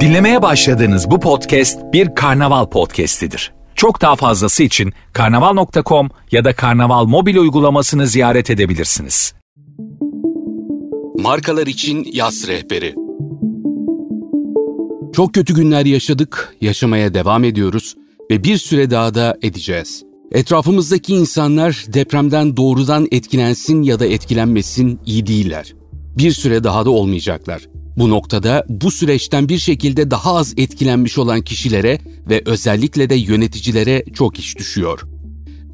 Dinlemeye başladığınız bu podcast bir karnaval podcastidir. Çok daha fazlası için karnaval.com ya da karnaval mobil uygulamasını ziyaret edebilirsiniz. Markalar için yaz rehberi. Çok kötü günler yaşadık, yaşamaya devam ediyoruz ve bir süre daha da edeceğiz. Etrafımızdaki insanlar depremden doğrudan etkilensin ya da etkilenmesin iyi değiller. Bir süre daha da olmayacaklar. Bu noktada bu süreçten bir şekilde daha az etkilenmiş olan kişilere ve özellikle de yöneticilere çok iş düşüyor.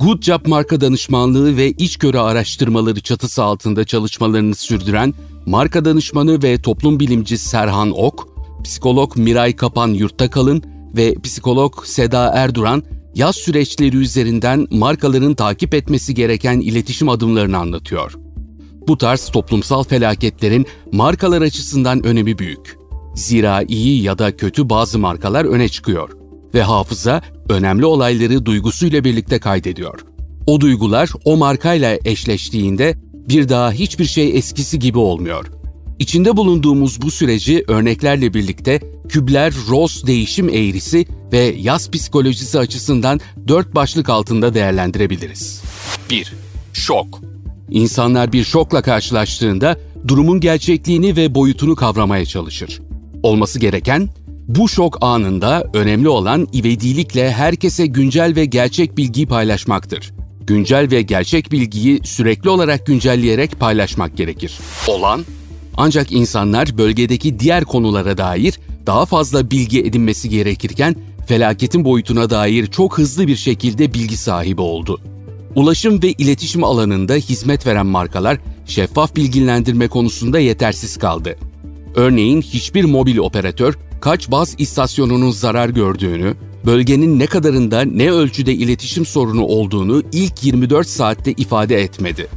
Good Job marka danışmanlığı ve içgörü araştırmaları çatısı altında çalışmalarını sürdüren marka danışmanı ve toplum bilimci Serhan Ok, psikolog Miray Kapan Yurttakalın ve psikolog Seda Erduran yaz süreçleri üzerinden markaların takip etmesi gereken iletişim adımlarını anlatıyor. Bu tarz toplumsal felaketlerin markalar açısından önemi büyük. Zira iyi ya da kötü bazı markalar öne çıkıyor ve hafıza önemli olayları duygusuyla birlikte kaydediyor. O duygular o markayla eşleştiğinde bir daha hiçbir şey eskisi gibi olmuyor. İçinde bulunduğumuz bu süreci örneklerle birlikte Kübler-Ross değişim eğrisi ve yaz psikolojisi açısından dört başlık altında değerlendirebiliriz. 1. Şok İnsanlar bir şokla karşılaştığında durumun gerçekliğini ve boyutunu kavramaya çalışır. Olması gereken bu şok anında önemli olan ivedilikle herkese güncel ve gerçek bilgiyi paylaşmaktır. Güncel ve gerçek bilgiyi sürekli olarak güncelleyerek paylaşmak gerekir. Olan ancak insanlar bölgedeki diğer konulara dair daha fazla bilgi edinmesi gerekirken felaketin boyutuna dair çok hızlı bir şekilde bilgi sahibi oldu. Ulaşım ve iletişim alanında hizmet veren markalar şeffaf bilgilendirme konusunda yetersiz kaldı. Örneğin hiçbir mobil operatör kaç baz istasyonunun zarar gördüğünü, bölgenin ne kadarında ne ölçüde iletişim sorunu olduğunu ilk 24 saatte ifade etmedi.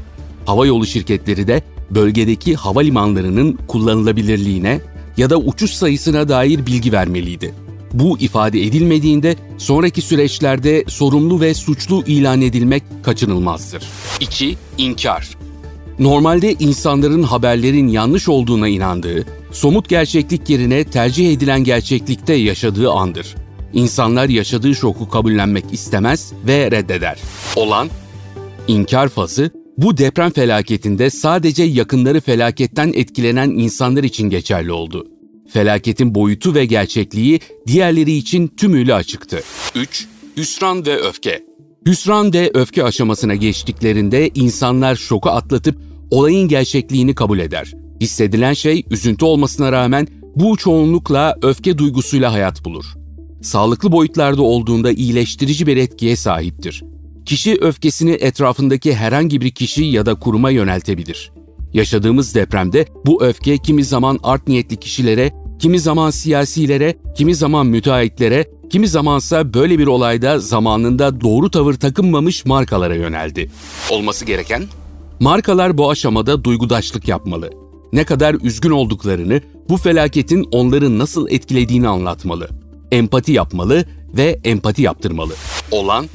Havayolu şirketleri de bölgedeki havalimanlarının kullanılabilirliğine ya da uçuş sayısına dair bilgi vermeliydi. Bu ifade edilmediğinde sonraki süreçlerde sorumlu ve suçlu ilan edilmek kaçınılmazdır. 2. İnkar Normalde insanların haberlerin yanlış olduğuna inandığı, somut gerçeklik yerine tercih edilen gerçeklikte yaşadığı andır. İnsanlar yaşadığı şoku kabullenmek istemez ve reddeder. Olan, inkar fazı bu deprem felaketinde sadece yakınları felaketten etkilenen insanlar için geçerli oldu. Felaketin boyutu ve gerçekliği diğerleri için tümüyle açıktı. 3. Hüsran ve öfke Hüsran ve öfke aşamasına geçtiklerinde insanlar şoku atlatıp olayın gerçekliğini kabul eder. Hissedilen şey üzüntü olmasına rağmen bu çoğunlukla öfke duygusuyla hayat bulur. Sağlıklı boyutlarda olduğunda iyileştirici bir etkiye sahiptir. Kişi öfkesini etrafındaki herhangi bir kişi ya da kuruma yöneltebilir. Yaşadığımız depremde bu öfke kimi zaman art niyetli kişilere, kimi zaman siyasilere, kimi zaman müteahhitlere, kimi zamansa böyle bir olayda zamanında doğru tavır takınmamış markalara yöneldi. Olması gereken? Markalar bu aşamada duygudaşlık yapmalı. Ne kadar üzgün olduklarını, bu felaketin onları nasıl etkilediğini anlatmalı. Empati yapmalı ve empati yaptırmalı. Olan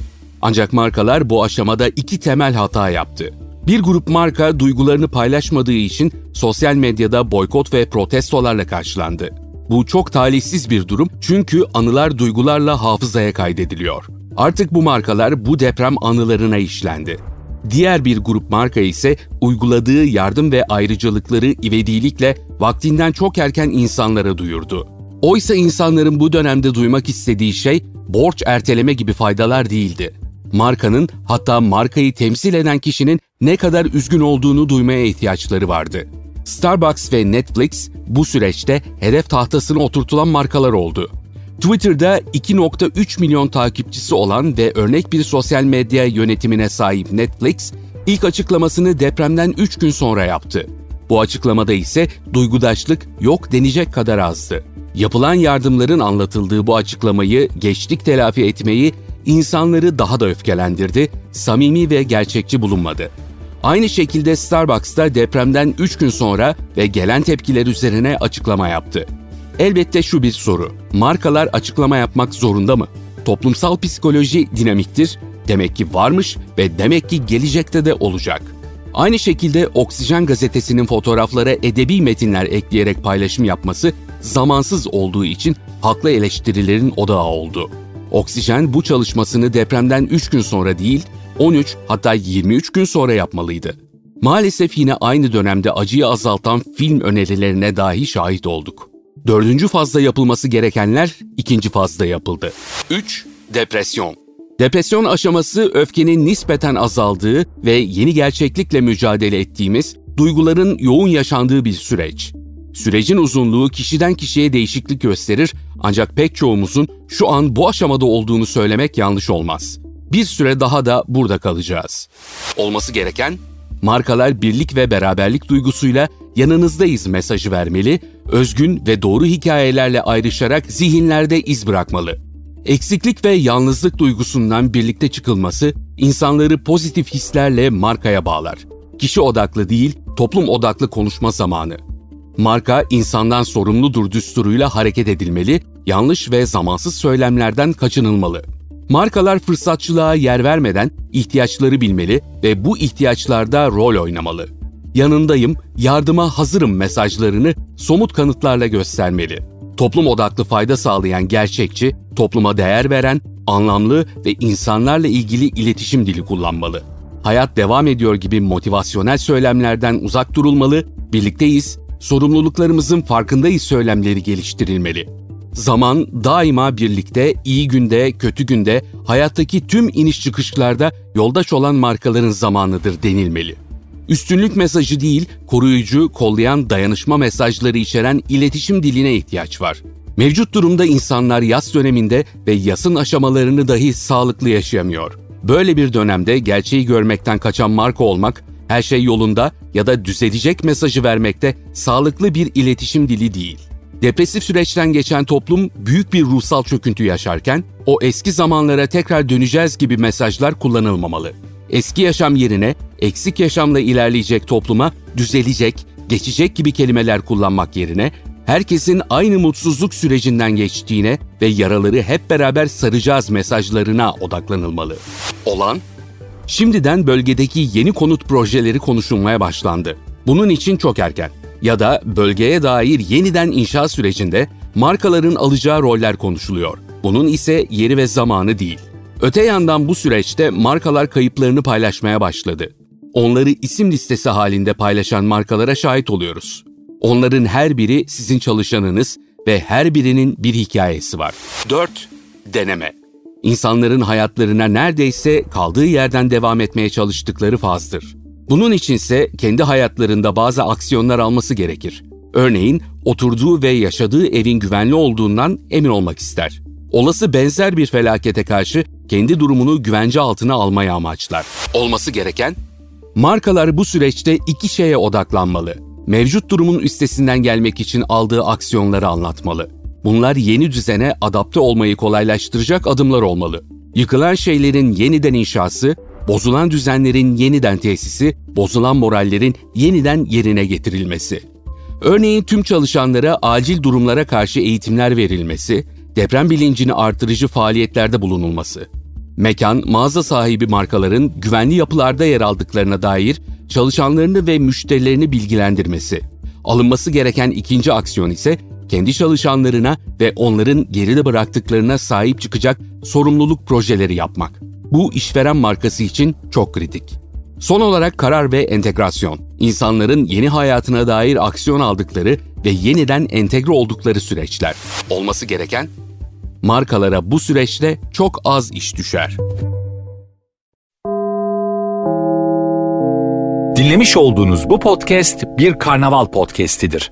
ancak markalar bu aşamada iki temel hata yaptı. Bir grup marka duygularını paylaşmadığı için sosyal medyada boykot ve protestolarla karşılandı. Bu çok talihsiz bir durum çünkü anılar duygularla hafızaya kaydediliyor. Artık bu markalar bu deprem anılarına işlendi. Diğer bir grup marka ise uyguladığı yardım ve ayrıcalıkları ivedilikle vaktinden çok erken insanlara duyurdu. Oysa insanların bu dönemde duymak istediği şey borç erteleme gibi faydalar değildi markanın hatta markayı temsil eden kişinin ne kadar üzgün olduğunu duymaya ihtiyaçları vardı. Starbucks ve Netflix bu süreçte hedef tahtasına oturtulan markalar oldu. Twitter'da 2.3 milyon takipçisi olan ve örnek bir sosyal medya yönetimine sahip Netflix, ilk açıklamasını depremden 3 gün sonra yaptı. Bu açıklamada ise duygudaşlık yok denecek kadar azdı. Yapılan yardımların anlatıldığı bu açıklamayı geçtik telafi etmeyi insanları daha da öfkelendirdi, samimi ve gerçekçi bulunmadı. Aynı şekilde Starbucks da depremden 3 gün sonra ve gelen tepkiler üzerine açıklama yaptı. Elbette şu bir soru. Markalar açıklama yapmak zorunda mı? Toplumsal psikoloji dinamiktir. Demek ki varmış ve demek ki gelecekte de olacak. Aynı şekilde Oksijen gazetesinin fotoğraflara edebi metinler ekleyerek paylaşım yapması zamansız olduğu için haklı eleştirilerin odağı oldu. Oksijen bu çalışmasını depremden 3 gün sonra değil, 13 hatta 23 gün sonra yapmalıydı. Maalesef yine aynı dönemde acıyı azaltan film önerilerine dahi şahit olduk. Dördüncü fazla yapılması gerekenler ikinci fazda yapıldı. 3. Depresyon Depresyon aşaması öfkenin nispeten azaldığı ve yeni gerçeklikle mücadele ettiğimiz, duyguların yoğun yaşandığı bir süreç. Sürecin uzunluğu kişiden kişiye değişiklik gösterir ancak pek çoğumuzun şu an bu aşamada olduğunu söylemek yanlış olmaz. Bir süre daha da burada kalacağız. Olması gereken markalar birlik ve beraberlik duygusuyla yanınızdayız mesajı vermeli, özgün ve doğru hikayelerle ayrışarak zihinlerde iz bırakmalı. Eksiklik ve yalnızlık duygusundan birlikte çıkılması insanları pozitif hislerle markaya bağlar. Kişi odaklı değil, toplum odaklı konuşma zamanı. Marka insandan sorumludur düsturuyla hareket edilmeli, yanlış ve zamansız söylemlerden kaçınılmalı. Markalar fırsatçılığa yer vermeden ihtiyaçları bilmeli ve bu ihtiyaçlarda rol oynamalı. Yanındayım, yardıma hazırım mesajlarını somut kanıtlarla göstermeli. Toplum odaklı fayda sağlayan gerçekçi, topluma değer veren, anlamlı ve insanlarla ilgili iletişim dili kullanmalı. Hayat devam ediyor gibi motivasyonel söylemlerden uzak durulmalı, birlikteyiz, sorumluluklarımızın farkındayız söylemleri geliştirilmeli. Zaman daima birlikte, iyi günde, kötü günde, hayattaki tüm iniş çıkışlarda yoldaş olan markaların zamanıdır denilmeli. Üstünlük mesajı değil, koruyucu, kollayan dayanışma mesajları içeren iletişim diline ihtiyaç var. Mevcut durumda insanlar yaz döneminde ve yasın aşamalarını dahi sağlıklı yaşayamıyor. Böyle bir dönemde gerçeği görmekten kaçan marka olmak, her şey yolunda ya da düzelecek mesajı vermekte sağlıklı bir iletişim dili değil. Depresif süreçten geçen toplum büyük bir ruhsal çöküntü yaşarken o eski zamanlara tekrar döneceğiz gibi mesajlar kullanılmamalı. Eski yaşam yerine eksik yaşamla ilerleyecek topluma düzelecek, geçecek gibi kelimeler kullanmak yerine herkesin aynı mutsuzluk sürecinden geçtiğine ve yaraları hep beraber saracağız mesajlarına odaklanılmalı. Olan Şimdiden bölgedeki yeni konut projeleri konuşulmaya başlandı. Bunun için çok erken. Ya da bölgeye dair yeniden inşa sürecinde markaların alacağı roller konuşuluyor. Bunun ise yeri ve zamanı değil. Öte yandan bu süreçte markalar kayıplarını paylaşmaya başladı. Onları isim listesi halinde paylaşan markalara şahit oluyoruz. Onların her biri sizin çalışanınız ve her birinin bir hikayesi var. 4. Deneme İnsanların hayatlarına neredeyse kaldığı yerden devam etmeye çalıştıkları fazdır. Bunun içinse kendi hayatlarında bazı aksiyonlar alması gerekir. Örneğin oturduğu ve yaşadığı evin güvenli olduğundan emin olmak ister. Olası benzer bir felakete karşı kendi durumunu güvence altına almaya amaçlar. Olması gereken Markalar bu süreçte iki şeye odaklanmalı. Mevcut durumun üstesinden gelmek için aldığı aksiyonları anlatmalı. Bunlar yeni düzene adapte olmayı kolaylaştıracak adımlar olmalı. Yıkılan şeylerin yeniden inşası, bozulan düzenlerin yeniden tesisi, bozulan morallerin yeniden yerine getirilmesi. Örneğin tüm çalışanlara acil durumlara karşı eğitimler verilmesi, deprem bilincini artırıcı faaliyetlerde bulunulması. Mekan, mağaza sahibi markaların güvenli yapılarda yer aldıklarına dair çalışanlarını ve müşterilerini bilgilendirmesi. Alınması gereken ikinci aksiyon ise kendi çalışanlarına ve onların geride bıraktıklarına sahip çıkacak sorumluluk projeleri yapmak. Bu işveren markası için çok kritik. Son olarak karar ve entegrasyon. İnsanların yeni hayatına dair aksiyon aldıkları ve yeniden entegre oldukları süreçler. Olması gereken markalara bu süreçte çok az iş düşer. Dinlemiş olduğunuz bu podcast bir karnaval podcastidir.